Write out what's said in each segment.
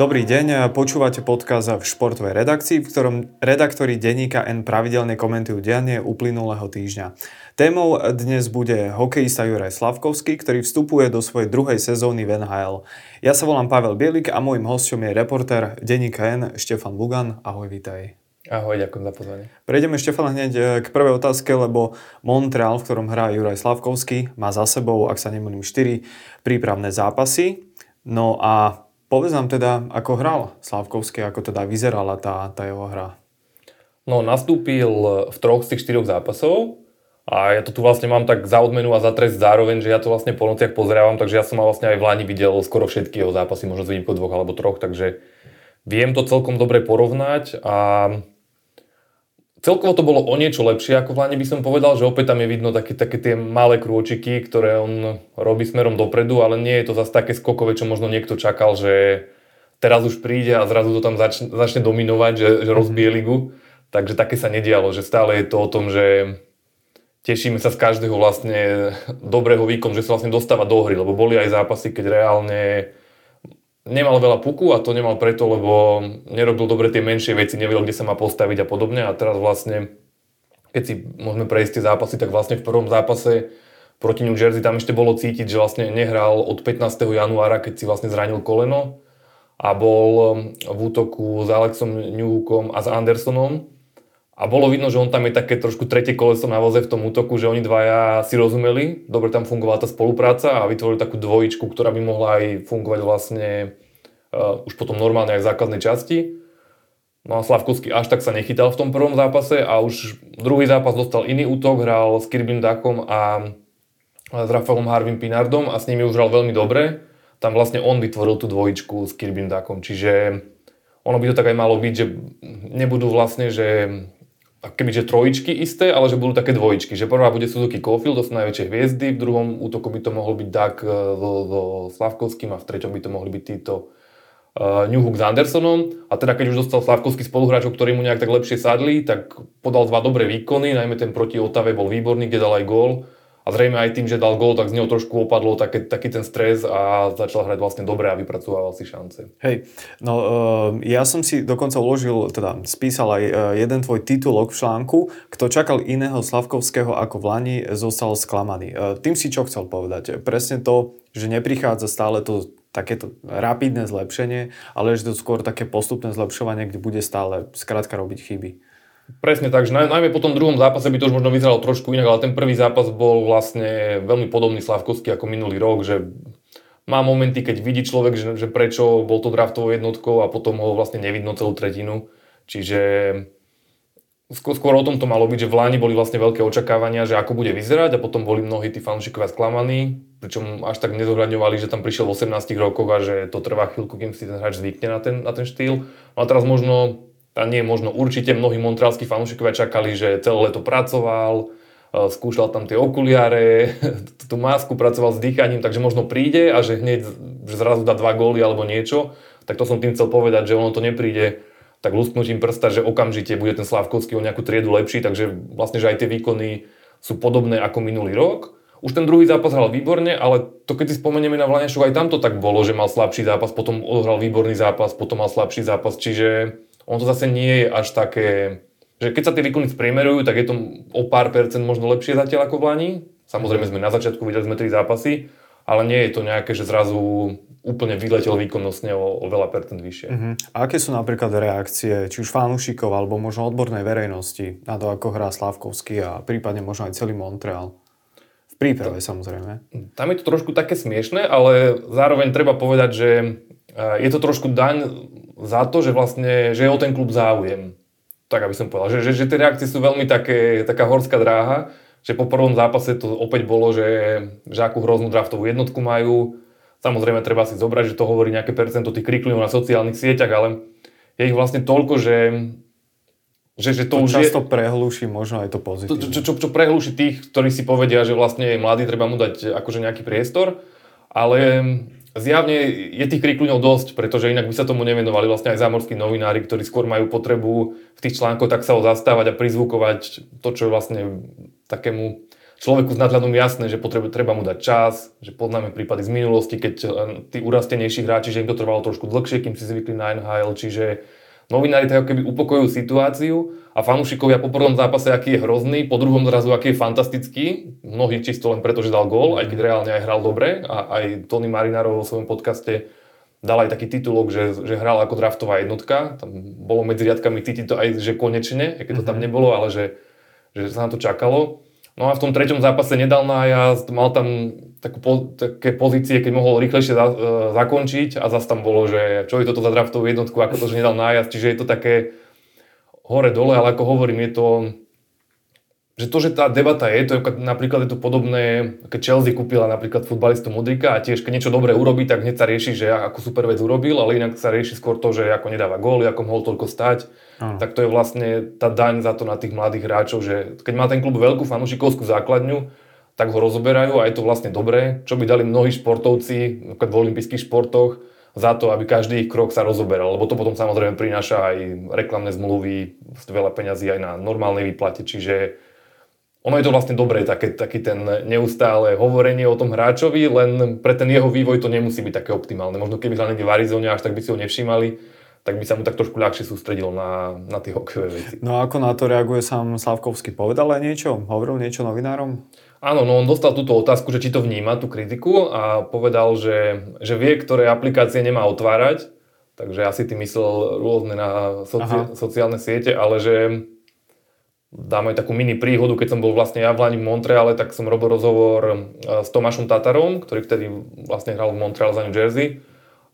Dobrý deň, počúvate podcast v športovej redakcii, v ktorom redaktori denníka N pravidelne komentujú dianie uplynulého týždňa. Témou dnes bude hokejista Juraj Slavkovský, ktorý vstupuje do svojej druhej sezóny v NHL. Ja sa volám Pavel Bielik a môjim hostom je reportér denníka N Štefan Bugan. Ahoj, vítaj. Ahoj, ďakujem za pozvanie. Prejdeme Štefan hneď eh, k prvej otázke, lebo Montreal, v ktorom hrá Juraj Slavkovský, má za sebou, ak sa nemýlim, 4 prípravné zápasy. No a povedz nám teda, ako hral Slavkovský, ako teda vyzerala tá, tá jeho hra. No, nastúpil v troch z tých štyroch zápasov a ja to tu vlastne mám tak za odmenu a za trest zároveň, že ja to vlastne po nociach pozerávam, takže ja som vlastne aj v Lani videl skoro všetky jeho zápasy, možno z výnimkou dvoch alebo troch, takže viem to celkom dobre porovnať a Celkovo to bolo o niečo lepšie ako v Lani by som povedal, že opäť tam je vidno také, také tie malé krôčiky, ktoré on robí smerom dopredu, ale nie je to zase také skokové, čo možno niekto čakal, že teraz už príde a zrazu to tam začne, začne dominovať, že, že rozbije ligu. Takže také sa nedialo, že stále je to o tom, že tešíme sa z každého vlastne dobrého výkonu, že sa vlastne dostáva do hry, lebo boli aj zápasy, keď reálne nemal veľa puku a to nemal preto, lebo nerobil dobre tie menšie veci, nevedel, kde sa má postaviť a podobne a teraz vlastne, keď si môžeme prejsť tie zápasy, tak vlastne v prvom zápase proti New Jersey tam ešte bolo cítiť, že vlastne nehral od 15. januára, keď si vlastne zranil koleno a bol v útoku s Alexom Newhookom a s Andersonom a bolo vidno, že on tam je také trošku tretie koleso na voze v tom útoku, že oni dvaja si rozumeli, dobre tam fungovala tá spolupráca a vytvorili takú dvojičku, ktorá by mohla aj fungovať vlastne uh, už potom normálne aj v základnej časti. No a Slavkovský až tak sa nechytal v tom prvom zápase a už druhý zápas dostal iný útok, hral s Kirbym Dakom a s Rafaelom Harvim Pinardom a s nimi už hral veľmi dobre. Tam vlastne on vytvoril tú dvojičku s Kirbym Dakom, čiže ono by to tak aj malo byť, že nebudú vlastne, že kebyže trojičky isté, ale že budú také dvojičky. Že prvá bude Suzuki Caulfield, to sú najväčšie hviezdy, v druhom útoku by to mohol byť e, so, so Slavkovským a v treťom by to mohli byť títo uh, Newhook s Andersonom. A teda keď už dostal Slavkovský spoluhráčov, ktorí mu nejak tak lepšie sadli, tak podal dva dobré výkony, najmä ten proti Otave bol výborný, kde dal aj gól a zrejme aj tým, že dal gól, tak z neho trošku opadlo také, taký ten stres a začal hrať vlastne dobre a vypracovával si šance. Hej, no uh, ja som si dokonca uložil, teda spísal aj uh, jeden tvoj titulok v článku, kto čakal iného Slavkovského ako v Lani, zostal sklamaný. Uh, tým si čo chcel povedať? Presne to, že neprichádza stále to takéto rapidné zlepšenie, ale že to skôr také postupné zlepšovanie, kde bude stále skrátka robiť chyby. Presne tak, že najmä po tom druhom zápase by to už možno vyzeralo trošku inak, ale ten prvý zápas bol vlastne veľmi podobný Slavkovský ako minulý rok, že má momenty, keď vidí človek, že, že prečo bol to draftovou jednotkou a potom ho vlastne nevidno celú tretinu. Čiže skôr, o tom to malo byť, že v Láni boli vlastne veľké očakávania, že ako bude vyzerať a potom boli mnohí tí fanúšikovia sklamaní, pričom až tak nezohľadňovali, že tam prišiel v 18 rokoch a že to trvá chvíľku, kým si ten hráč zvykne na ten, na ten štýl. No a teraz možno a nie možno určite mnohí montrealskí fanúšikovia čakali, že celé leto pracoval, e, skúšal tam tie okuliare, tú masku, pracoval s dýchaním, takže možno príde a že hneď zrazu dá dva góly alebo niečo, tak to som tým chcel povedať, že ono to nepríde tak lusknutím prsta, že okamžite bude ten Slavkovský o nejakú triedu lepší, takže vlastne, že aj tie výkony sú podobné ako minulý rok. Už ten druhý zápas hral výborne, ale to keď si spomenieme na Vlaňašov, aj tam to tak bolo, že mal slabší zápas, potom odohral výborný zápas, potom mal slabší zápas, čiže on to zase nie je až také, že keď sa tie výkony spriemerujú, tak je to o pár percent možno lepšie zatiaľ ako v Lani. Samozrejme sme na začiatku videli sme tri zápasy, ale nie je to nejaké, že zrazu úplne vyletel výkonnostne o, o veľa percent vyššie. Uh-huh. A aké sú napríklad reakcie, či už fanúšikov, alebo možno odbornej verejnosti na to, ako hrá Slavkovský a prípadne možno aj celý Montreal? V príprave samozrejme. Tam je to trošku také smiešne, ale zároveň treba povedať, že eh, je to trošku daň za to, že vlastne, že je o ten klub záujem. Tak aby som povedal, že, že, že tie reakcie sú veľmi také, taká horská dráha, že po prvom zápase to opäť bolo, že, že akú hroznú draftovú jednotku majú. Samozrejme treba si zobrať, že to hovorí nejaké percento tých kriklinov na sociálnych sieťach, ale je ich vlastne toľko, že že, že to, to už často je, prehluší možno aj to pozitívne. Čo, čo, čo prehluší tých, ktorí si povedia, že vlastne mladý, treba mu dať akože nejaký priestor, ale Zjavne je tých krikľuňov dosť, pretože inak by sa tomu nevenovali vlastne aj zámorskí novinári, ktorí skôr majú potrebu v tých článkoch tak sa ho zastávať a prizvukovať to, čo je vlastne takému človeku s nadhľadom jasné, že potrebe, treba mu dať čas, že poznáme prípady z minulosti, keď tí urastenejší hráči, že im to trvalo trošku dlhšie, kým si zvykli na NHL, čiže novinári tak keby upokojujú situáciu a fanúšikovia po prvom zápase, aký je hrozný, po druhom zrazu, aký je fantastický, mnohí čisto len preto, že dal gól, aj keď reálne aj hral dobre a aj Tony Marinarov vo svojom podcaste dal aj taký titulok, že, že hral ako draftová jednotka, tam bolo medzi riadkami cítiť to aj, že konečne, keď to tam mhm. nebolo, ale že, že sa na to čakalo. No a v tom treťom zápase nedal nájazd, mal tam takú, po, také pozície, keď mohol rýchlejšie za, e, zakončiť a zase tam bolo, že čo je toto za draftovú jednotku, ako to, že nedal nájazd, čiže je to také hore-dole, ale ako hovorím, je to že to, že tá debata je, to je napríklad je to podobné, keď Chelsea kúpila napríklad futbalistu Modrika a tiež keď niečo dobré urobí, tak hneď sa rieši, že ako super vec urobil, ale inak sa rieši skôr to, že ako nedáva góly, ako mohol toľko stať. Ano. Tak to je vlastne tá daň za to na tých mladých hráčov, že keď má ten klub veľkú fanúšikovskú základňu, tak ho rozoberajú a je to vlastne dobré, čo by dali mnohí športovci, v olympijských športoch, za to, aby každý ich krok sa rozoberal, lebo to potom samozrejme prináša aj reklamné zmluvy, veľa peňazí aj na normálnej výplate, čiže ono je to vlastne dobré, také, taký ten neustále hovorenie o tom hráčovi, len pre ten jeho vývoj to nemusí byť také optimálne. Možno keby hľadne v Arizone až tak by si ho nevšímali, tak by sa mu tak trošku ľahšie sústredil na, na tie hokejové veci. No a ako na to reaguje sám Slavkovský? Povedal aj niečo? Hovoril niečo novinárom? Áno, no on dostal túto otázku, že či to vníma, tú kritiku a povedal, že, že vie, ktoré aplikácie nemá otvárať, takže asi ty myslel rôzne na soci- sociálne siete, ale že dám aj takú mini príhodu, keď som bol vlastne ja v Lani v Montreale, tak som robil rozhovor e, s Tomášom Tatarom, ktorý vtedy vlastne hral v Montreal za New Jersey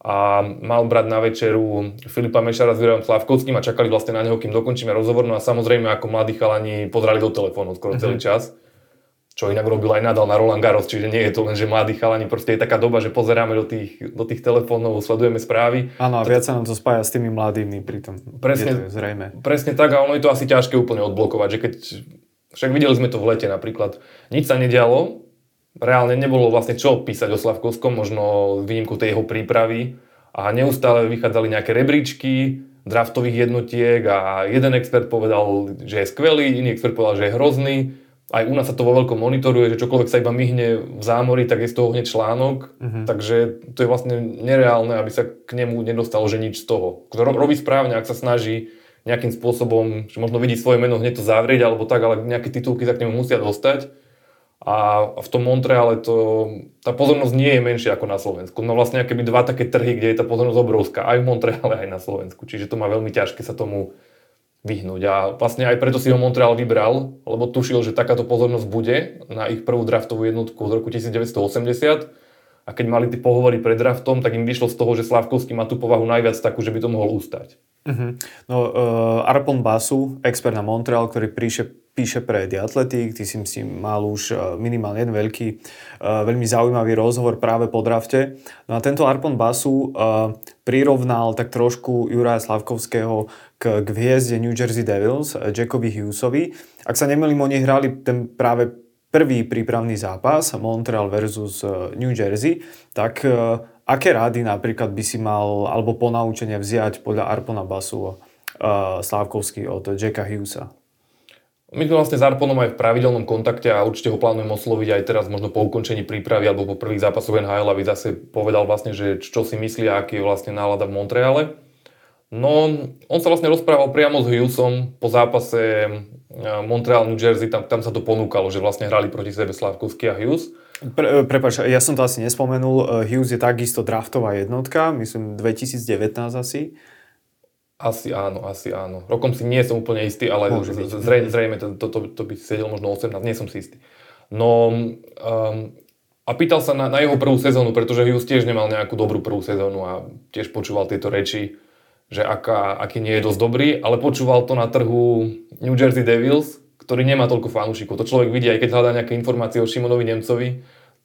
a mal brať na večeru Filipa Mešara s Vierom Slavkovským a čakali vlastne na neho, kým dokončíme rozhovor. No a samozrejme, ako mladí chalani pozerali do telefónu skoro celý mm-hmm. čas čo inak robil aj nadal na Roland Garros, čiže nie je to len, že mladí chalani, proste je taká doba, že pozeráme do tých, do tých telefónov, sledujeme správy. Áno, a viac sa nám to spája s tými mladými pritom. Presne, je to zrejme. Presne tak a ono je to asi ťažké úplne odblokovať, že keď, však videli sme to v lete napríklad, nič sa nedialo, reálne nebolo vlastne čo písať o Slavkovskom, možno výnimku tej jeho prípravy a neustále vychádzali nejaké rebríčky, draftových jednotiek a jeden expert povedal, že je skvelý, iný expert povedal, že je hrozný aj u nás sa to vo veľkom monitoruje, že čokoľvek sa iba myhne v zámori, tak je z toho hneď článok. Uh-huh. Takže to je vlastne nereálne, aby sa k nemu nedostalo, že nič z toho. Kto robí správne, ak sa snaží nejakým spôsobom, že možno vidí svoje meno hneď to zavrieť alebo tak, ale nejaké titulky sa k nemu musia dostať. A v tom Montreale to, tá pozornosť nie je menšia ako na Slovensku. No vlastne akéby dva také trhy, kde je tá pozornosť obrovská, aj v Montreale, aj na Slovensku. Čiže to má veľmi ťažké sa tomu vyhnúť. A vlastne aj preto si ho Montreal vybral, lebo tušil, že takáto pozornosť bude na ich prvú draftovú jednotku z roku 1980. A keď mali tie pohovory pred draftom, tak im vyšlo z toho, že Slavkovský má tú povahu najviac takú, že by to mohol ustať. Uh-huh. No, uh, Arpon Basu, expert na Montreal, ktorý píše, píše pre The Athletic, ty si si mal už uh, minimálne jeden veľký, uh, veľmi zaujímavý rozhovor práve po drafte. No a tento Arpon Basu uh, prirovnal tak trošku Juraja Slavkovského k, k hviezde New Jersey Devils, Jackovi Hughesovi. Ak sa nemýlim, oni hrali ten práve prvý prípravný zápas Montreal versus New Jersey, tak Aké rády napríklad by si mal, alebo ponaučenia vziať podľa Arpona Basu uh, Slávkovský od Jacka Hughesa? My sme vlastne s Arponom aj v pravidelnom kontakte a určite ho plánujem osloviť aj teraz možno po ukončení prípravy alebo po prvých zápasoch NHL, aby zase povedal vlastne, že čo si myslí a aký je vlastne nálada v Montreale. No, on sa vlastne rozprával priamo s Hughesom po zápase Montreal, New Jersey, tam, tam sa to ponúkalo, že vlastne hrali proti sebe Slavkovský a Hughes. Pre, prepač, ja som to asi nespomenul. Hughes je takisto draftová jednotka, myslím 2019 asi. Asi áno, asi áno. Rokom si nie som úplne istý, ale zrejme, zrejme to, to, to, to by sedel možno 18, nie som si istý. No um, a pýtal sa na, na jeho prvú sezónu, pretože Hughes tiež nemal nejakú dobrú prvú sezónu a tiež počúval tieto reči, že aká, aký nie je dosť dobrý, ale počúval to na trhu New Jersey Devils, ktorý nemá toľko fanúšikov. To človek vidí, aj keď hľadá nejaké informácie o Šimonovi Nemcovi,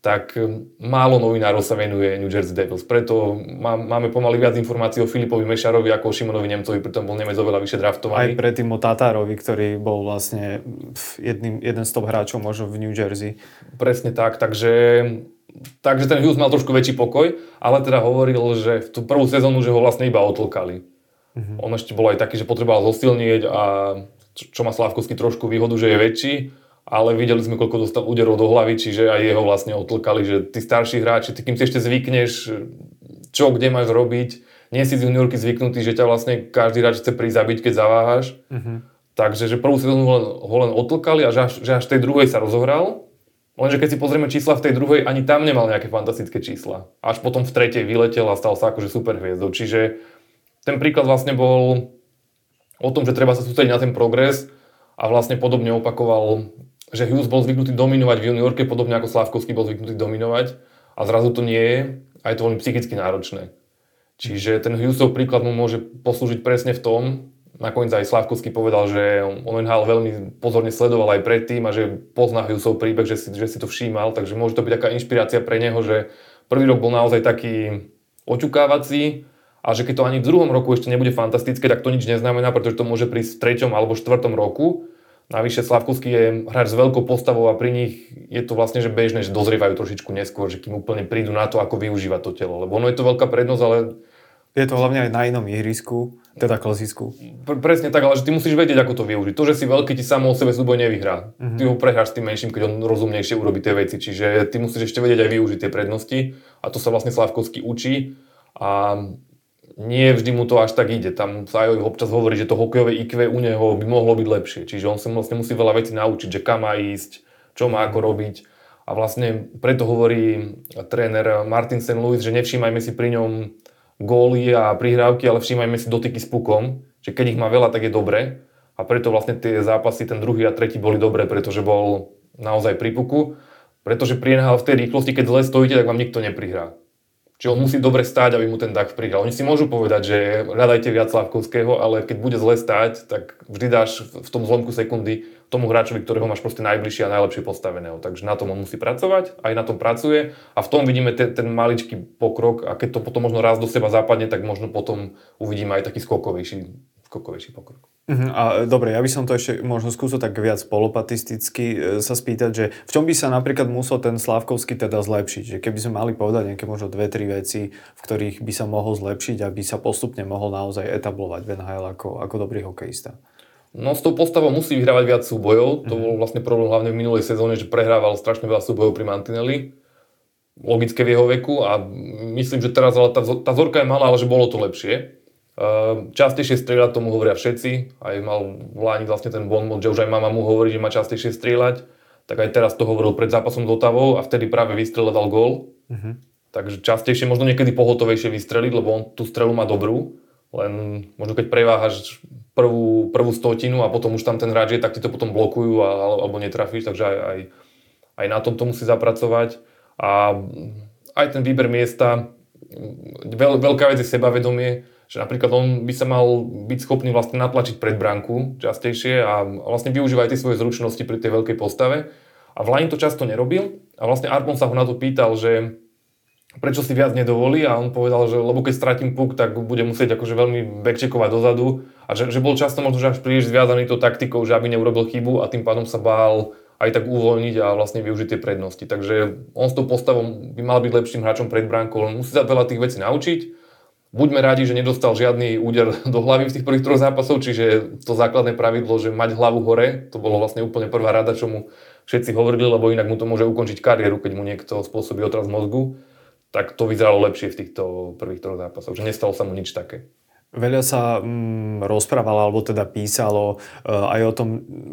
tak málo novinárov sa venuje New Jersey Devils. Preto má, máme pomaly viac informácií o Filipovi Mešarovi ako o Šimonovi Nemcovi, pritom bol Nemec oveľa vyššie draftovaný. Aj predtým o Tatárovi, ktorý bol vlastne jedným, jeden z top hráčov možno v New Jersey. Presne tak, takže Takže ten Hughes mal trošku väčší pokoj, ale teda hovoril, že v tú prvú sezónu, že ho vlastne iba otlkali. Mm-hmm. On ešte bol aj taký, že potreboval zosilnieť a čo má Slavkovský trošku výhodu, že je väčší ale videli sme, koľko dostal úderov do hlavy, čiže aj jeho vlastne otlkali, že tí starší hráči, ty kým si ešte zvykneš, čo kde máš robiť, nie si z juniorky zvyknutý, že ťa vlastne každý hráč chce prísť zabiť, keď zaváhaš. Uh-huh. Takže že prvú sezónu ho len, ho len otlkali a že až, že až tej druhej sa rozohral. Lenže keď si pozrieme čísla v tej druhej, ani tam nemal nejaké fantastické čísla. Až potom v tretej vyletel a stal sa akože super hviezdou. Čiže ten príklad vlastne bol o tom, že treba sa sústrediť na ten progres a vlastne podobne opakoval že Hughes bol zvyknutý dominovať v juniorke, podobne ako Slavkovský bol zvyknutý dominovať a zrazu to nie je a je to veľmi psychicky náročné. Čiže ten Hughesov príklad mu môže poslúžiť presne v tom, nakoniec aj Slavkovský povedal, že on NHL veľmi pozorne sledoval aj predtým a že pozná Hughesov príbeh, že si, že si to všímal, takže môže to byť taká inšpirácia pre neho, že prvý rok bol naozaj taký oťukávací a že keď to ani v druhom roku ešte nebude fantastické, tak to nič neznamená, pretože to môže prísť v treťom alebo štvrtom roku Navyše Slavkovský je hráč s veľkou postavou a pri nich je to vlastne že bežné, že dozrievajú trošičku neskôr, že kým úplne prídu na to, ako využívať to telo. Lebo ono je to veľká prednosť, ale... Je to hlavne aj na inom ihrisku, teda klasicku. Pre, presne tak, ale že ty musíš vedieť, ako to využiť. To, že si veľký, ti samo o sebe súboj nevyhrá. Mm-hmm. Ty ho prehráš s tým menším, keď on rozumnejšie urobí tie veci. Čiže ty musíš ešte vedieť aj využiť tie prednosti. A to sa vlastne Slavkovský učí. A nie vždy mu to až tak ide. Tam sa aj občas hovorí, že to hokejové IQ u neho by mohlo byť lepšie. Čiže on sa vlastne musí veľa vecí naučiť, že kam má ísť, čo má ako robiť. A vlastne preto hovorí tréner Martin St. Louis, že nevšímajme si pri ňom góly a prihrávky, ale všímajme si dotyky s pukom, že keď ich má veľa, tak je dobre. A preto vlastne tie zápasy, ten druhý a tretí boli dobré, pretože bol naozaj pri puku. Pretože pri v tej rýchlosti, keď zle stojíte, tak vám nikto neprihrá. Čiže on musí dobre stáť, aby mu ten dach prihral. Oni si môžu povedať, že hľadajte viac Slavkovského, ale keď bude zle stáť, tak vždy dáš v tom zlomku sekundy tomu hráčovi, ktorého máš proste najbližšie a najlepšie postaveného. Takže na tom on musí pracovať, aj na tom pracuje a v tom vidíme ten, ten maličký pokrok a keď to potom možno raz do seba zapadne, tak možno potom uvidíme aj taký skokovejší, skokovejší pokrok. Uh-huh. A dobre, ja by som to ešte možno skúsil tak viac polopatisticky e, sa spýtať, že v čom by sa napríklad musel ten Slavkovský teda zlepšiť? Že keby sme mali povedať nejaké možno dve, tri veci, v ktorých by sa mohol zlepšiť, aby sa postupne mohol naozaj etablovať v NHL ako, ako dobrý hokejista. No s tou postavou musí vyhrávať viac súbojov. To mhm. bol vlastne problém hlavne v minulej sezóne, že prehrával strašne veľa súbojov pri Mantinelli. Logické v jeho veku a myslím, že teraz ale tá, tá zorka je malá, ale že bolo to lepšie. Ehm, častejšie strieľať, tomu hovoria všetci. Aj mal Láni vlastne ten bon že už aj mama mu hovorí, že má častejšie strieľať. Tak aj teraz to hovoril pred zápasom s Otavou a vtedy práve vystrelil dal gól. Uh-huh. Takže častejšie, možno niekedy pohotovejšie vystreliť, lebo on tú strelu má dobrú. Len možno keď preváhaš prvú, prvú stotinu a potom už tam ten hráč je, tak ti to potom blokujú a, alebo netrafíš, takže aj, aj, aj na tom to musí zapracovať. A aj ten výber miesta, veľ, veľká vec je sebavedomie, že napríklad on by sa mal byť schopný vlastne natlačiť pred bránku častejšie a vlastne využívať tie svoje zručnosti pri tej veľkej postave. A v to často nerobil a vlastne Arbon sa ho na to pýtal, že prečo si viac nedovolí a on povedal, že lebo keď stratím puk, tak bude musieť akože veľmi backcheckovať dozadu a že, že bol často možno že až príliš zviazaný tou taktikou, že aby neurobil chybu a tým pádom sa bál aj tak uvoľniť a vlastne využiť tie prednosti. Takže on s tou postavou by mal byť lepším hráčom pred bránkou, musí sa veľa tých vecí naučiť Buďme radi, že nedostal žiadny úder do hlavy v tých prvých troch zápasov, čiže to základné pravidlo, že mať hlavu hore, to bolo vlastne úplne prvá rada, čo mu všetci hovorili, lebo inak mu to môže ukončiť kariéru, keď mu niekto spôsobí otraz mozgu. Tak to vyzeralo lepšie v týchto prvých troch zápasoch, že nestalo sa mu nič také. Veľa sa mm, rozprávalo, alebo teda písalo uh, aj o tom,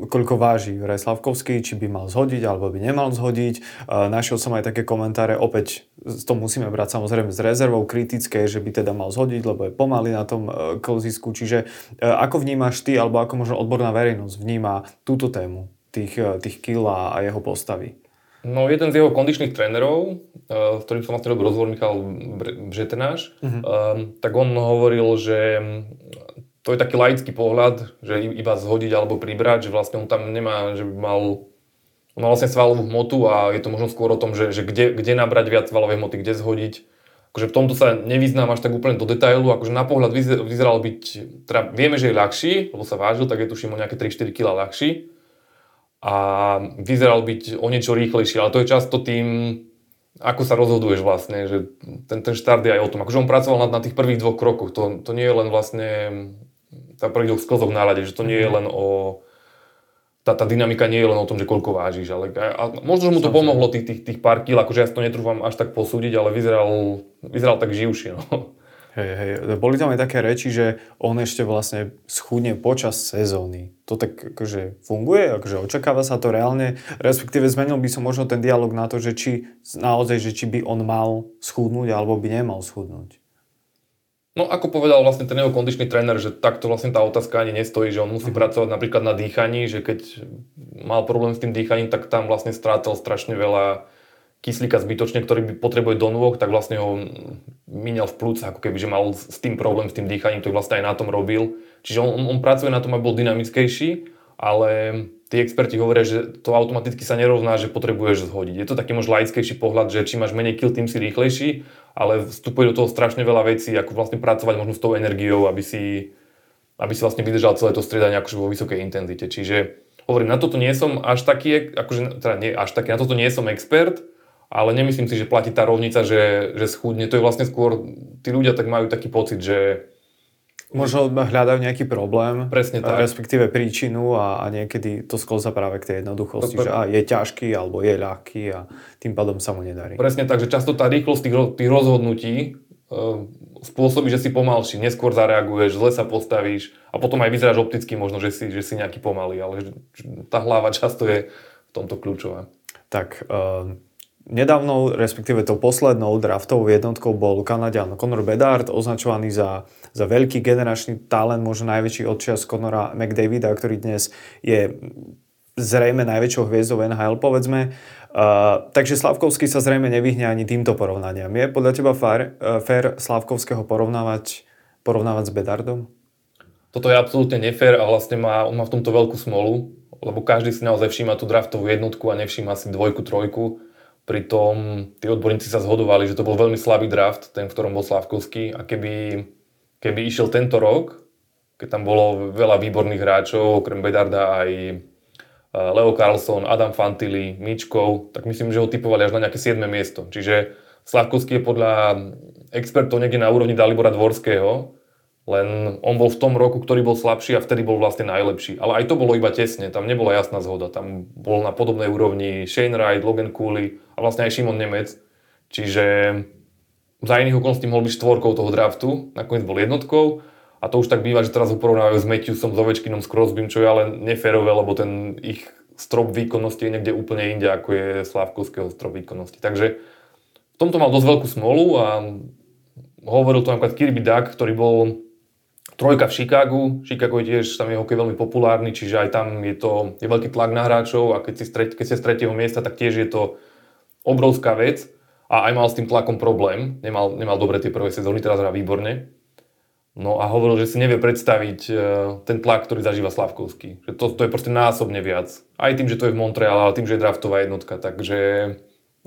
koľko váži Juraj Slavkovský, či by mal zhodiť, alebo by nemal zhodiť. Uh, našiel som aj také komentáre, opäť to musíme brať samozrejme s rezervou kritické, že by teda mal zhodiť, lebo je pomaly na tom uh, klzisku. Čiže uh, ako vnímaš ty, alebo ako možno odborná verejnosť vníma túto tému tých, tých kil a jeho postavy? No jeden z jeho kondičných trénerov, uh, s ktorým som vlastne robil rozhovor, Michal Břetenáš, uh-huh. tak on hovoril, že to je taký laický pohľad, že iba zhodiť alebo pribrať, že vlastne on tam nemá, že by mal on má vlastne svalovú hmotu a je to možno skôr o tom, že, že kde, kde nabrať viac svalovej hmoty, kde zhodiť. Akože v tomto sa nevyznám až tak úplne do detailu, akože na pohľad vyzeral byť, teda vieme, že je ľahší, lebo sa vážil, tak je tuším o nejaké 3-4 kg ľahší a vyzeral byť o niečo rýchlejší, ale to je často tým, ako sa rozhoduješ vlastne, že ten, ten štart je aj o tom. Akože on pracoval na, na tých prvých dvoch krokoch, to, to nie je len vlastne tá prvých dvoch sklzok nálade, že to nie je mhm. len o tá, tá dynamika nie je len o tom, že koľko vážiš, ale a, a možno, že mu to pomohlo tých, tých, tých pár kil, akože ja si to netrúfam až tak posúdiť, ale vyzeral, vyzeral tak živšie. No. Hej, hej, boli tam aj také reči, že on ešte vlastne schudne počas sezóny. To tak akože funguje, akože očakáva sa to reálne, respektíve zmenil by som možno ten dialog na to, že či naozaj, že či by on mal schudnúť alebo by nemal schudnúť. No ako povedal vlastne ten jeho kondičný tréner, že takto vlastne tá otázka ani nestojí, že on musí uh-huh. pracovať napríklad na dýchaní, že keď mal problém s tým dýchaním, tak tam vlastne strátil strašne veľa kyslíka zbytočne, ktorý by potrebuje do nôh, tak vlastne ho míňal v plúc, ako keby, že mal s tým problém, s tým dýchaním, to vlastne aj na tom robil. Čiže on, on pracuje na tom, aby bol dynamickejší, ale tí experti hovoria, že to automaticky sa nerovná, že potrebuješ zhodiť. Je to taký možno laickejší pohľad, že či máš menej kill, tým si rýchlejší, ale vstupuje do toho strašne veľa vecí, ako vlastne pracovať možno s tou energiou, aby si, aby si vlastne vydržal celé to striedanie akože vo vysokej intenzite. Čiže hovorím, na toto nie som až taký, akože, teda nie až taký, na toto nie som expert, ale nemyslím si, že platí tá rovnica, že, že schudne. To je vlastne skôr, tí ľudia tak majú taký pocit, že Možno hľadajú nejaký problém, Presne tak. respektíve príčinu a, a niekedy to sklza práve k tej jednoduchosti, že a, je ťažký alebo je ľahký a tým pádom sa mu nedarí. Presne tak, že často tá rýchlosť tých, tých rozhodnutí e, spôsobí, že si pomalší, neskôr zareaguješ, zle sa postavíš a potom aj vyzeráš opticky možno, že si, že si nejaký pomalý, ale tá hlava často je v tomto kľúčová. Tak, e, Nedávnou, respektíve tou poslednou draftovou jednotkou bol Kanadian Conor Bedard, označovaný za, za veľký generačný talent, možno najväčší odčias Conora McDavida, ktorý dnes je zrejme najväčšou hviezdou NHL, povedzme. Uh, takže Slavkovský sa zrejme nevyhne ani týmto porovnaniam. Je podľa teba fair, uh, fair Slavkovského porovnávať, porovnávať s Bedardom? Toto je absolútne nefér a vlastne má, on má v tomto veľkú smolu, lebo každý si naozaj všíma tú draftovú jednotku a nevšíma si dvojku, trojku Pritom tí odborníci sa zhodovali, že to bol veľmi slabý draft, ten, v ktorom bol Slavkovský a keby, keby išiel tento rok, keď tam bolo veľa výborných hráčov, okrem Bedarda aj e, Leo Carlson, Adam Fantilli, Mičkov, tak myslím, že ho typovali až na nejaké 7. miesto. Čiže Slavkovský je podľa expertov niekde na úrovni Dalibora Dvorského, len on bol v tom roku, ktorý bol slabší a vtedy bol vlastne najlepší. Ale aj to bolo iba tesne, tam nebola jasná zhoda. Tam bol na podobnej úrovni Shane Wright, Logan Cooley a vlastne aj Šimon Nemec. Čiže za iných okolností mohol byť štvorkou toho draftu, nakoniec bol jednotkou. A to už tak býva, že teraz ho porovnávajú s Matthewsom, s Ovečkinom, s Crosbym, čo je ale neférové, lebo ten ich strop výkonnosti je niekde úplne inde, ako je Slavkovského strop výkonnosti. Takže v tomto mal dosť veľkú smolu a hovoril to napríklad Kirby Duck, ktorý bol Trojka v Chicagu, Chicago je tiež, tam je hokej veľmi populárny, čiže aj tam je to je veľký tlak na hráčov a keď si, keď si z tretieho miesta, tak tiež je to obrovská vec a aj mal s tým tlakom problém, nemal, nemal dobre tie prvé sezóny, teraz hrá výborne. No a hovoril, že si nevie predstaviť uh, ten tlak, ktorý zažíva Slavkovský. Že to, to je proste násobne viac. Aj tým, že to je v Montreale, ale tým, že je draftová jednotka. Takže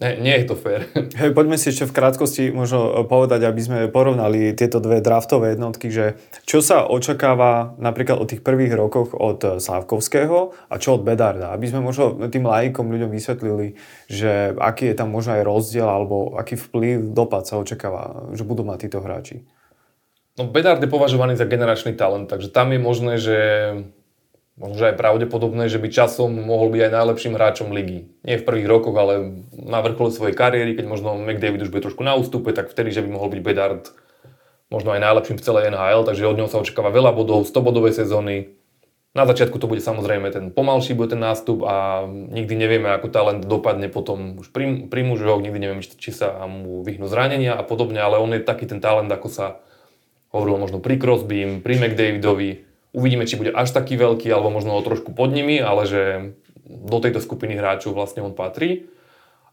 nie, nie je to fér. Hej, poďme si ešte v krátkosti možno povedať, aby sme porovnali tieto dve draftové jednotky, že čo sa očakáva napríklad od tých prvých rokoch od Sávkovského a čo od Bedarda, aby sme možno tým laikom ľuďom vysvetlili, že aký je tam možno aj rozdiel alebo aký vplyv, dopad sa očakáva, že budú mať títo hráči. No Bedard je považovaný za generačný talent, takže tam je možné, že možno aj pravdepodobné, že by časom mohol byť aj najlepším hráčom ligy. Nie v prvých rokoch, ale na vrchole svojej kariéry, keď možno McDavid už bude trošku na ústupe, tak vtedy, že by mohol byť Bedard možno aj najlepším v celej NHL, takže od neho sa očakáva veľa bodov, 100 bodové sezóny. Na začiatku to bude samozrejme ten pomalší bude ten nástup a nikdy nevieme, ako talent dopadne potom už pri, pri mužoch, nikdy nevieme, či sa mu vyhnú zranenia a podobne, ale on je taký ten talent, ako sa hovorilo možno pri Crosby, pri McDavidovi, Uvidíme, či bude až taký veľký, alebo možno o trošku pod nimi, ale že do tejto skupiny hráčov vlastne on patrí.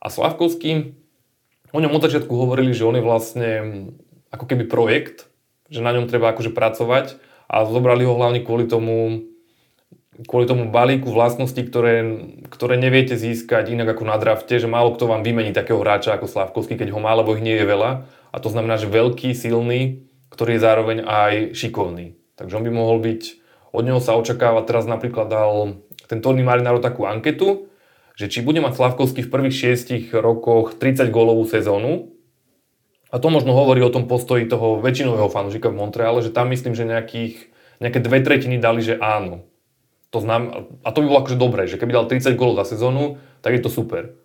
A Slavkovský, o ňom od začiatku hovorili, že on je vlastne ako keby projekt, že na ňom treba akože pracovať a zobrali ho hlavne kvôli tomu, kvôli tomu balíku vlastností, ktoré, ktoré neviete získať inak ako na drafte, že málo kto vám vymení takého hráča ako Slavkovský, keď ho má, lebo ich nie je veľa. A to znamená, že veľký, silný, ktorý je zároveň aj šikovný. Takže on by mohol byť, od neho sa očakáva, teraz napríklad dal ten Tony Marinaro takú anketu, že či bude mať Slavkovský v prvých šiestich rokoch 30 gólovú sezónu. A to možno hovorí o tom postoji toho väčšinového fanúšika v Montreale, že tam myslím, že nejakých, nejaké dve tretiny dali, že áno. To znam, a to by bolo akože dobré, že keby dal 30 gólov za sezónu, tak je to super.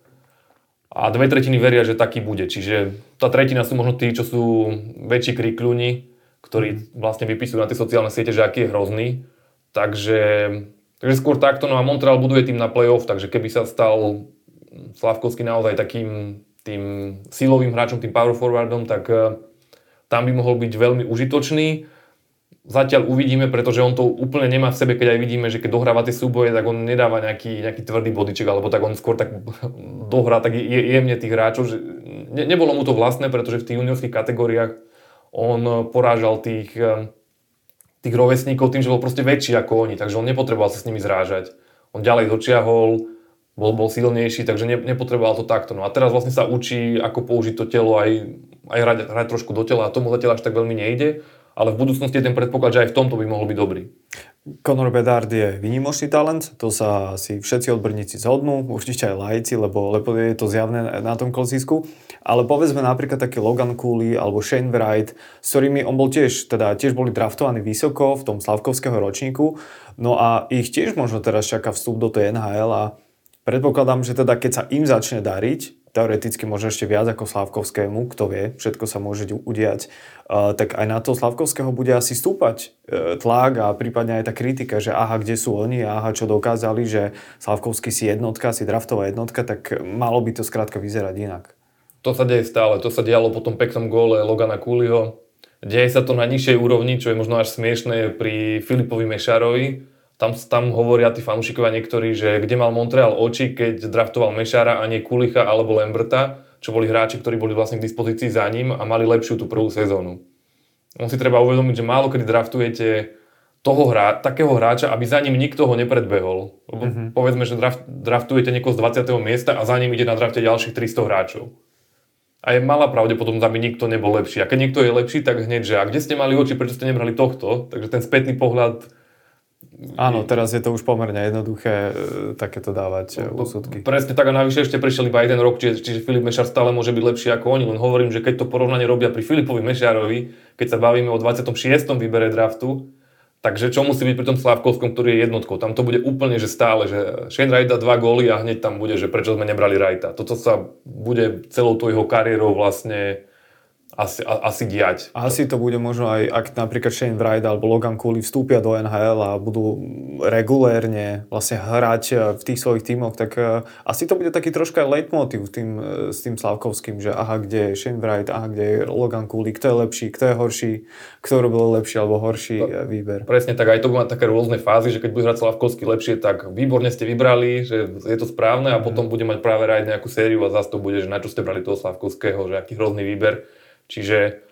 A dve tretiny veria, že taký bude. Čiže tá tretina sú možno tí, čo sú väčší krikľuni, ktorí vlastne vypisujú na tie sociálne siete, že aký je hrozný. Takže, takže skôr takto, no a Montreal buduje tým na playoff, takže keby sa stal Slavkovský naozaj takým tým silovým hráčom, tým power forwardom, tak eh, tam by mohol byť veľmi užitočný. Zatiaľ uvidíme, pretože on to úplne nemá v sebe, keď aj vidíme, že keď dohráva tie súboje, tak on nedáva nejaký, nejaký tvrdý bodiček, alebo tak on skôr tak dohrá tak jemne tých hráčov, že ne, nebolo mu to vlastné, pretože v tých juniorských kategóriách on porážal tých, eh, tých rovesníkov tým, že bol proste väčší ako oni, takže on nepotreboval sa s nimi zrážať. On ďalej dočiahol, bol, bol silnejší, takže ne, nepotreboval to takto. No a teraz vlastne sa učí, ako použiť to telo aj, aj hrať, hrať trošku do tela a tomu zatiaľ až tak veľmi nejde, ale v budúcnosti je ten predpoklad, že aj v tomto by mohol byť dobrý. Conor Bedard je vynimočný talent, to sa si všetci odborníci zhodnú, určite aj lajci, lebo, lebo je to zjavné na tom kolzisku. Ale povedzme napríklad taký Logan Cooley alebo Shane Wright, s ktorými on bol tiež, teda tiež boli draftovaní vysoko v tom Slavkovského ročníku, no a ich tiež možno teraz čaká vstup do tej NHL a Predpokladám, že teda keď sa im začne dariť, teoreticky možno ešte viac ako Slavkovskému, kto vie, všetko sa môže udiať, tak aj na to Slavkovského bude asi stúpať uh, tlak a prípadne aj tá kritika, že aha, kde sú oni, aha, čo dokázali, že Slavkovský si jednotka, si draftová jednotka, tak malo by to skrátka vyzerať inak. To sa deje stále, to sa dialo po tom peknom góle Logana Kuliho. Deje sa to na nižšej úrovni, čo je možno až smiešné pri Filipovi Mešarovi, tam, tam hovoria tí fanúšikovia niektorí, že kde mal Montreal oči, keď draftoval Mešára a nie Kulicha alebo Lemberta, čo boli hráči, ktorí boli vlastne k dispozícii za ním a mali lepšiu tú prvú sezónu. On si treba uvedomiť, že málo kedy draftujete toho hra, takého hráča, aby za ním nikto ho nepredbehol. Lebo mm-hmm. povedzme, že draft, draftujete niekoho z 20. miesta a za ním ide na drafte ďalších 300 hráčov. A je malá pravdepodobnosť, aby nikto nebol lepší. A keď niekto je lepší, tak hneď, že a kde ste mali oči, prečo ste nebrali tohto? Takže ten spätný pohľad Áno, teraz je to už pomerne jednoduché e, takéto dávať e, úsudky. Presne tak a navyše ešte prešiel iba jeden rok, čiže, čiže Filip Mešar stále môže byť lepší ako oni. Len hovorím, že keď to porovnanie robia pri Filipovi Mešarovi, keď sa bavíme o 26. výbere draftu, takže čo musí byť pri tom Slavkovskom, ktorý je jednotkou? Tam to bude úplne, že stále, že Shane Wright dá dva góly a hneď tam bude, že prečo sme nebrali Wrighta. Toto sa bude celou tou jeho kariérou vlastne asi, a, asi diať. Asi to bude možno aj, ak napríklad Shane Wright alebo Logan Cooley vstúpia do NHL a budú regulérne vlastne hrať eh, v tých svojich tímoch, tak uh, asi to bude taký troška leitmotiv tým, uh, s tým Slavkovským, že aha, kde je Shane Wright, aha, kde je Logan Cooley, kto je lepší, kto je horší, kto robil lepší alebo horší to, výber. Presne tak, aj to bude mať také rôzne fázy, že keď bude hrať Slavkovský lepšie, tak výborne ste vybrali, že je to správne a mm. potom bude mať práve Wright nejakú sériu a zase to bude, že na čo ste brali toho Slavkovského, že aký hrozný výber Čiže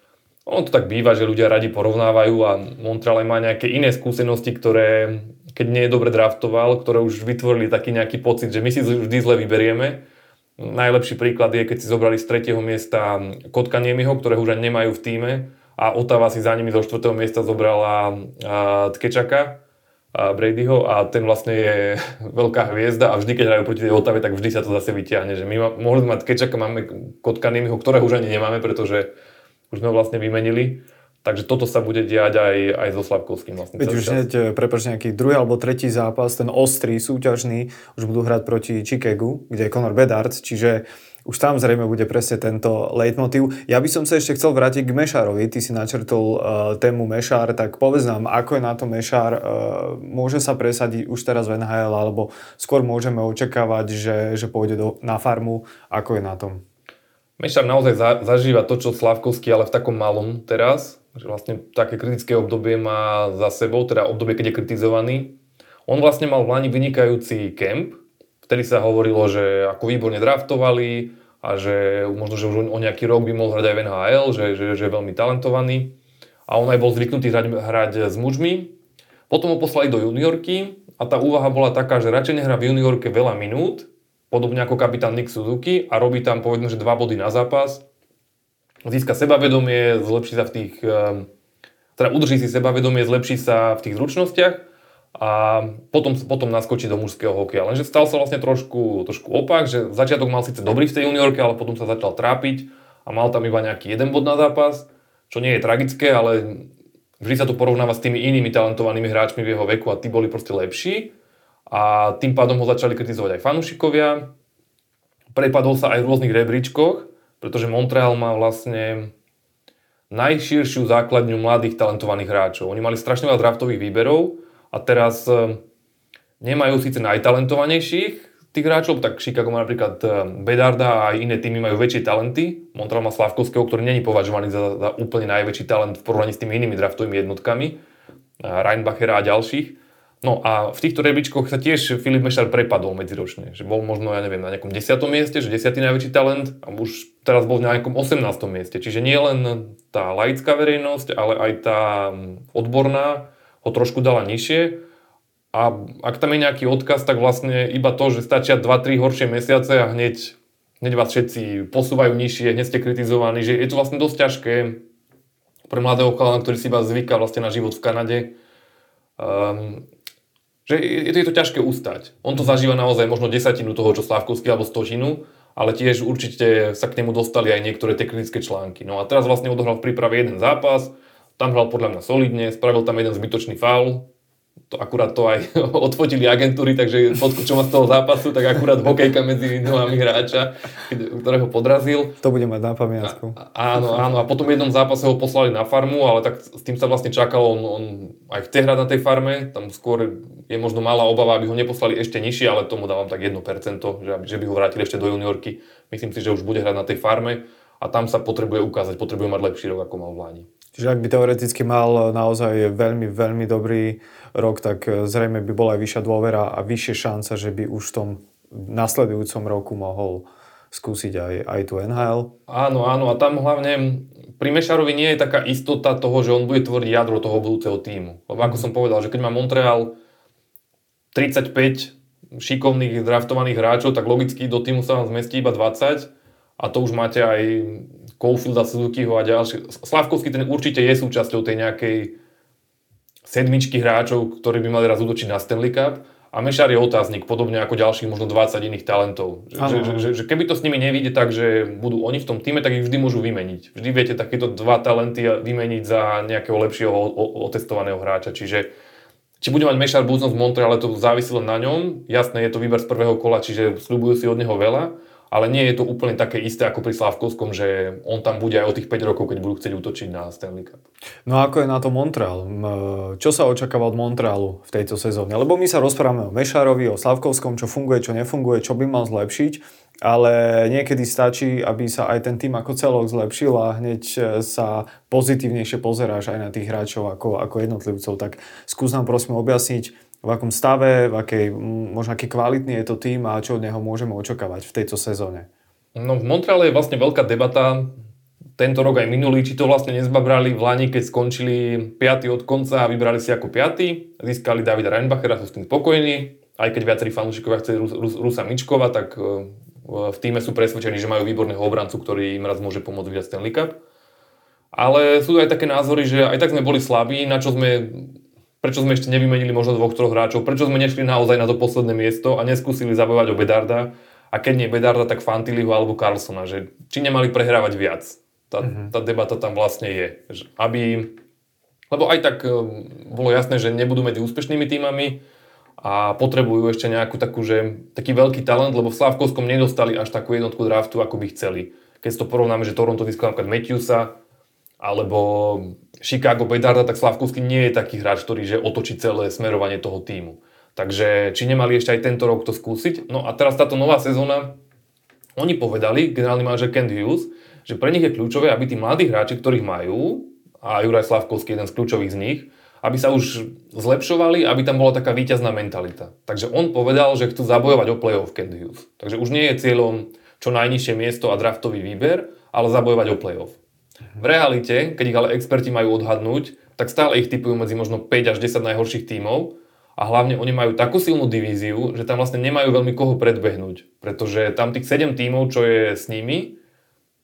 ono to tak býva, že ľudia radi porovnávajú a Montreal má nejaké iné skúsenosti, ktoré keď nie je dobre draftoval, ktoré už vytvorili taký nejaký pocit, že my si vždy zle vyberieme. Najlepší príklad je, keď si zobrali z tretieho miesta Kotka Niemiho, ktorého už ani nemajú v týme a Otava si za nimi zo štvrtého miesta zobrala Tkečaka a Bradyho a ten vlastne je veľká hviezda a vždy, keď hrajú proti tej Otave, tak vždy sa to zase vyťahne. Že my mohli sme mať Tkečaka, máme Kotka Niemiho, ktorého už ani nemáme, pretože už sme ho vlastne vymenili. Takže toto sa bude diať aj, aj so Slavkovským vlastne. Veď už hneď, e, prepáč, nejaký druhý alebo tretí zápas, ten ostrý, súťažný, už budú hrať proti Chicagu, kde je Conor Bedard, čiže už tam zrejme bude presne tento leitmotiv. Ja by som sa ešte chcel vrátiť k Mešárovi. Ty si načrtol uh, tému Mešár, tak povedz nám, ako je na to Mešár. Uh, môže sa presadiť už teraz v NHL, alebo skôr môžeme očakávať, že, že pôjde do, na farmu. Ako je na tom? Mešar naozaj za, zažíva to, čo Slavkovský, ale v takom malom teraz. Že vlastne také kritické obdobie má za sebou, teda obdobie, keď je kritizovaný. On vlastne mal v Lani vynikajúci kemp, vtedy sa hovorilo, že ako výborne draftovali a že možno, že už o nejaký rok by mohol hrať aj v NHL, že, že, že je veľmi talentovaný. A on aj bol zvyknutý hrať, hrať s mužmi. Potom ho poslali do juniorky a tá úvaha bola taká, že radšej nehrá v juniorke veľa minút, podobne ako kapitán Nick Suzuki a robí tam povedzme, že dva body na zápas, získa sebavedomie, zlepší sa v tých, ehm, teda udrží si sebavedomie, zlepší sa v tých zručnostiach a potom, potom naskočí do mužského hokeja. Lenže stal sa vlastne trošku, trošku opak, že začiatok mal síce dobrý v tej juniorke, ale potom sa začal trápiť a mal tam iba nejaký jeden bod na zápas, čo nie je tragické, ale vždy sa to porovnáva s tými inými talentovanými hráčmi v jeho veku a tí boli proste lepší. a tým pádom ho začali kritizovať aj fanúšikovia. Prepadol sa aj v rôznych rebríčkoch, pretože Montreal má vlastne najširšiu základňu mladých talentovaných hráčov. Oni mali strašne veľa draftových výberov a teraz e, nemajú síce najtalentovanejších tých hráčov, tak Chicago má napríklad e, Bedarda a iné týmy majú väčšie talenty. Montreal má Slavkovského, ktorý není považovaný za, za úplne najväčší talent v porovnaní s tými inými draftovými jednotkami. Reinbachera a ďalších. No a v týchto rebríčkoch sa tiež Filip Mešar prepadol medziročne, že bol možno, ja neviem, na nejakom 10. mieste, že 10. najväčší talent a už teraz bol na nejakom 18. mieste. Čiže nie len tá laická verejnosť, ale aj tá odborná ho trošku dala nižšie. A ak tam je nejaký odkaz, tak vlastne iba to, že stačia 2-3 horšie mesiace a hneď, hneď vás všetci posúvajú nižšie, hneď ste kritizovaní, že je to vlastne dosť ťažké pre mladého chalana, ktorý si iba zvyká vlastne na život v Kanade. Um, že je to, je to ťažké ustať. On to zažíva naozaj možno desatinu toho, čo Slavkovský alebo stožinu, ale tiež určite sa k nemu dostali aj niektoré tie články. No a teraz vlastne odohral v príprave jeden zápas, tam hral podľa mňa solidne, spravil tam jeden zbytočný faul, to akurát to aj odfotili agentúry, takže fotku, čo má z toho zápasu, tak akurát hokejka medzi nohami hráča, ktorého podrazil. To bude mať na pamiatku. A, áno, áno. A potom v jednom zápase ho poslali na farmu, ale tak s tým sa vlastne čakalo, on, on aj chce hrať na tej farme, tam skôr je možno malá obava, aby ho neposlali ešte nižšie, ale tomu dávam tak 1%, že, že by ho vrátili ešte do juniorky. Myslím si, že už bude hrať na tej farme a tam sa potrebuje ukázať, potrebuje mať lepší rok, ako mal v Lani. Čiže ak by teoreticky mal naozaj veľmi, veľmi dobrý rok, tak e, zrejme by bola aj vyššia dôvera a vyššie šanca, že by už v tom nasledujúcom roku mohol skúsiť aj, aj tu NHL. Áno, áno a tam hlavne pri Mešarovi nie je taká istota toho, že on bude tvoriť jadro toho budúceho týmu. Lebo ako som povedal, že keď má Montreal 35 šikovných draftovaných hráčov, tak logicky do týmu sa vám zmestí iba 20 a to už máte aj Caulfielda, Suzukiho a ďalšie. Slavkovský ten určite je súčasťou tej nejakej sedmičky hráčov, ktorí by mali raz útočiť na Stanley Cup. A Mešar je otáznik, podobne ako ďalších možno 20 iných talentov. Že, že, že, že keby to s nimi nevíde tak, že budú oni v tom týme, tak ich vždy môžu vymeniť. Vždy viete takéto dva talenty vymeniť za nejakého lepšieho otestovaného hráča. Čiže či bude mať Mešar budúcnosť v Montreale, to závisí len na ňom. Jasné, je to výber z prvého kola, čiže slúbujú si od neho veľa ale nie je to úplne také isté ako pri Slavkovskom, že on tam bude aj o tých 5 rokov, keď budú chcieť útočiť na Stanley Cup. No a ako je na to Montreal? Čo sa očakáva od Montrealu v tejto sezóne? Lebo my sa rozprávame o Mešárovi, o Slavkovskom, čo funguje, čo nefunguje, čo by mal zlepšiť, ale niekedy stačí, aby sa aj ten tým ako celok zlepšil a hneď e, sa pozitívnejšie pozeráš aj na tých hráčov ako, ako jednotlivcov. Tak skús nám prosím objasniť, v akom stave, v akej, možno aký kvalitný je to tým a čo od neho môžeme očakávať v tejto sezóne? No v Montreale je vlastne veľká debata, tento rok aj minulý, či to vlastne nezbabrali v Lani, keď skončili 5. od konca a vybrali si ako 5. Získali Davida Reinbachera, sú s tým spokojní. Aj keď viacerí fanúšikovia chceli Rus, Rus, Rusa Mičkova, tak e, v týme sú presvedčení, že majú výborného obrancu, ktorý im raz môže pomôcť vyhrať Stanley Cup. Ale sú aj také názory, že aj tak sme boli slabí, na čo sme prečo sme ešte nevymenili možno dvoch, troch hráčov, prečo sme nešli naozaj na to posledné miesto a neskúsili zabávať o Bedarda a keď nie Bedarda, tak Fantiliho alebo Carlsona, že či nemali prehrávať viac. Tá, mm-hmm. tá debata tam vlastne je. Že aby, lebo aj tak e, bolo jasné, že nebudú medzi úspešnými týmami a potrebujú ešte nejakú takú, že, taký veľký talent, lebo v Slavkovskom nedostali až takú jednotku draftu, ako by chceli. Keď to porovnáme, že Toronto získal napríklad Matthewsa, alebo Chicago Bedarda, tak Slavkovský nie je taký hráč, ktorý že otočí celé smerovanie toho týmu. Takže či nemali ešte aj tento rok to skúsiť? No a teraz táto nová sezóna, oni povedali, generálny manažer Kent Hughes, že pre nich je kľúčové, aby tí mladí hráči, ktorých majú, a Juraj Slavkovský jeden z kľúčových z nich, aby sa už zlepšovali, aby tam bola taká víťazná mentalita. Takže on povedal, že chcú zabojovať o play-off Kent Hughes. Takže už nie je cieľom čo najnižšie miesto a draftový výber, ale zabojovať o play-off. V realite, keď ich ale experti majú odhadnúť, tak stále ich typujú medzi možno 5 až 10 najhorších tímov a hlavne oni majú takú silnú divíziu, že tam vlastne nemajú veľmi koho predbehnúť, pretože tam tých 7 tímov, čo je s nimi,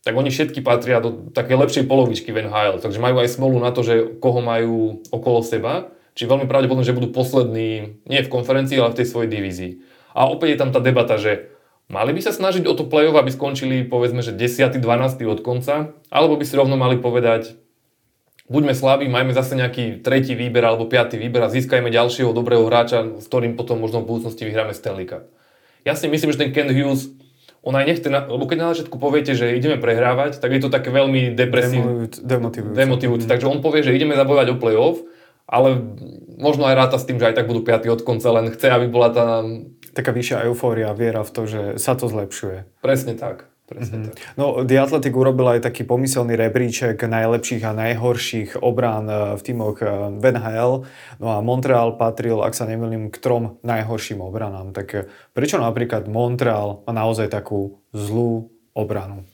tak oni všetky patria do také lepšej polovičky v NHL, takže majú aj smolu na to, že koho majú okolo seba, či veľmi pravdepodobne, že budú poslední nie v konferencii, ale v tej svojej divízii. A opäť je tam tá debata, že Mali by sa snažiť o to play-off, aby skončili povedzme, že 10. 12. od konca, alebo by si rovno mali povedať, buďme slabí, majme zase nejaký tretí výber alebo piatý výber a získajme ďalšieho dobrého hráča, s ktorým potom možno v budúcnosti vyhráme Stanley Cup. Ja si myslím, že ten Ken Hughes, on aj nechce, na, lebo keď na začiatku poviete, že ideme prehrávať, tak je to také veľmi depresívne. Demotivujúce. Demotivujúce. Mm. Takže on povie, že ideme zabojovať o playoff, ale možno aj ráta s tým, že aj tak budú piatí od konca, len chce, aby bola tá... Taká vyššia eufória, viera v to, že sa to zlepšuje. Presne tak. Presne mm-hmm. tak. No, The Athletic urobil aj taký pomyselný rebríček najlepších a najhorších obrán e, v týmoch e, v NHL. No a Montreal patril, ak sa nemýlim, k trom najhorším obranám. Tak e, prečo napríklad Montreal má naozaj takú zlú obranu?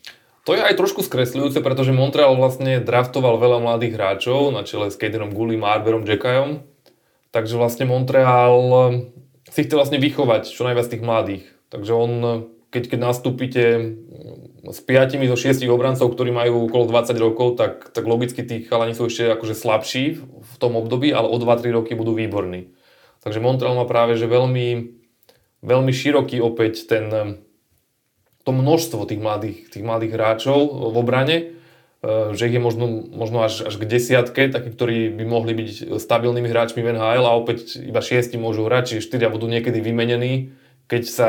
To je aj trošku skresľujúce, pretože Montreal vlastne draftoval veľa mladých hráčov na čele s Kaderom Gullim a Arberom Jackajom. Takže vlastne Montreal si chce vlastne vychovať čo najviac tých mladých. Takže on keď, keď nastúpite mm, s piatimi zo šiestich obrancov, ktorí majú okolo 20 rokov, tak, tak logicky tí chalani sú ešte akože slabší v tom období, ale o 2-3 roky budú výborní. Takže Montreal má práve že veľmi, veľmi široký opäť ten, to množstvo tých mladých, tých mladých hráčov v obrane, že ich je možno, možno až, až k desiatke, takí, ktorí by mohli byť stabilnými hráčmi v NHL a opäť iba šiesti môžu hrať, čiže štyria budú niekedy vymenení, keď sa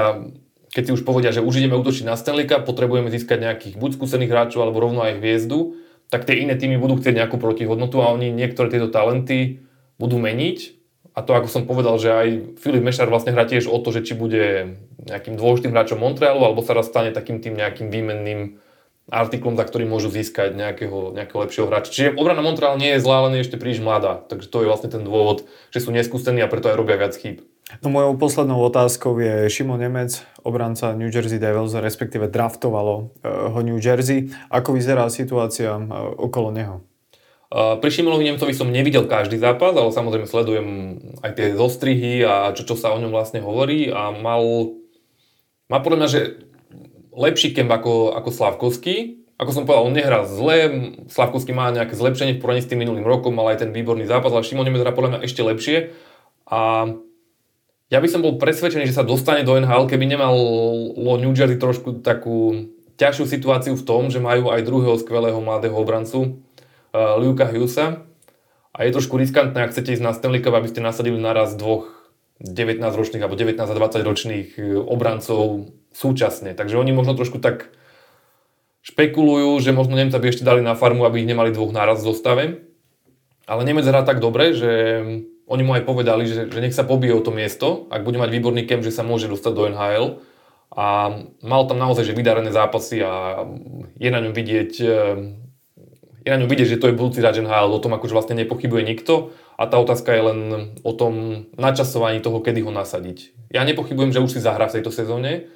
keď si už povedia, že už ideme útočiť na Stanley Cup, potrebujeme získať nejakých buď skúsených hráčov alebo rovno aj hviezdu, tak tie iné týmy budú chcieť nejakú protihodnotu a oni niektoré tieto talenty budú meniť. A to, ako som povedal, že aj Filip Mešar vlastne hrá tiež o to, že či bude nejakým dôležitým hráčom Montrealu, alebo sa raz stane takým tým nejakým výmenným artiklom, za ktorý môžu získať nejakého, nejakého lepšieho hráča. Čiže obrana Montreal nie je zlá, len je ešte príliš mladá. Takže to je vlastne ten dôvod, že sú neskúsení a preto aj robia viac chýb. No mojou poslednou otázkou je Šimon Nemec, obranca New Jersey Devils, respektíve draftovalo eh, ho New Jersey. Ako vyzerá situácia eh, okolo neho? Pri Šimonovi Nemcovi som nevidel každý zápas, ale samozrejme sledujem aj tie zostrihy a čo, čo sa o ňom vlastne hovorí a mal, má podľa mňa, že lepší kemp ako, ako Slavkovský. Ako som povedal, on nehrá zle, Slavkovský má nejaké zlepšenie v porovnaní s tým minulým rokom, mal aj ten výborný zápas, ale Šimon Nemec podľa mňa ešte lepšie. A ja by som bol presvedčený, že sa dostane do NHL, keby nemalo New Jersey trošku takú ťažšiu situáciu v tom, že majú aj druhého skvelého mladého obrancu, uh, Luka Hughesa. A je trošku riskantné, ak chcete ísť na Stanley Cup, aby ste nasadili naraz dvoch 19-ročných alebo 19 a 20-ročných eh, obrancov súčasne. Takže oni možno trošku tak špekulujú, že možno Nemca by ešte dali na farmu, aby ich nemali dvoch naraz v zostave. Ale Nemec hrá tak dobre, že oni mu aj povedali, že, že nech sa pobije o to miesto, ak bude mať výborný kem, že sa môže dostať do NHL. A mal tam naozaj že vydarené zápasy a je na ňom vidieť, eh, je na ňom vidieť, že to je budúci hráč NHL, o tom akože vlastne nepochybuje nikto a tá otázka je len o tom načasovaní toho, kedy ho nasadiť. Ja nepochybujem, že už si zahrá v tejto sezóne,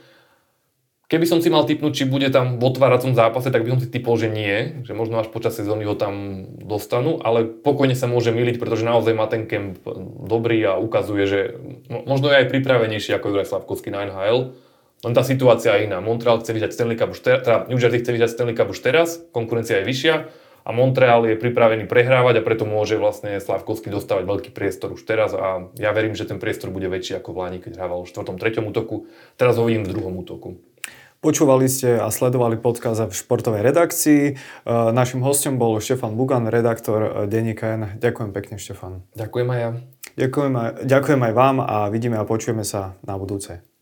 Keby som si mal typnúť, či bude tam v otváracom zápase, tak by som si typol, že nie, že možno až počas sezóny ho tam dostanú, ale pokojne sa môže miliť, pretože naozaj má ten kemp dobrý a ukazuje, že možno je aj pripravenejší ako Juraj Slavkovský na NHL. Len tá situácia je iná. Montreal chce vyhrať Stanley Cup už teraz, teda New Jersey chce vyhrať Stanley Cup už teraz, konkurencia je vyššia a Montreal je pripravený prehrávať a preto môže vlastne Slavkovský dostávať veľký priestor už teraz a ja verím, že ten priestor bude väčší ako v Lani, keď hrával v 4. 3. útoku. Teraz ho vidím v druhom útoku. Počúvali ste a sledovali podcast v športovej redakcii. E, našim hostom bol Štefan Bugan, redaktor denníka N. Ďakujem pekne, Štefan. Ďakujem aj ja. Ďakujem, ďakujem aj vám a vidíme a počujeme sa na budúce.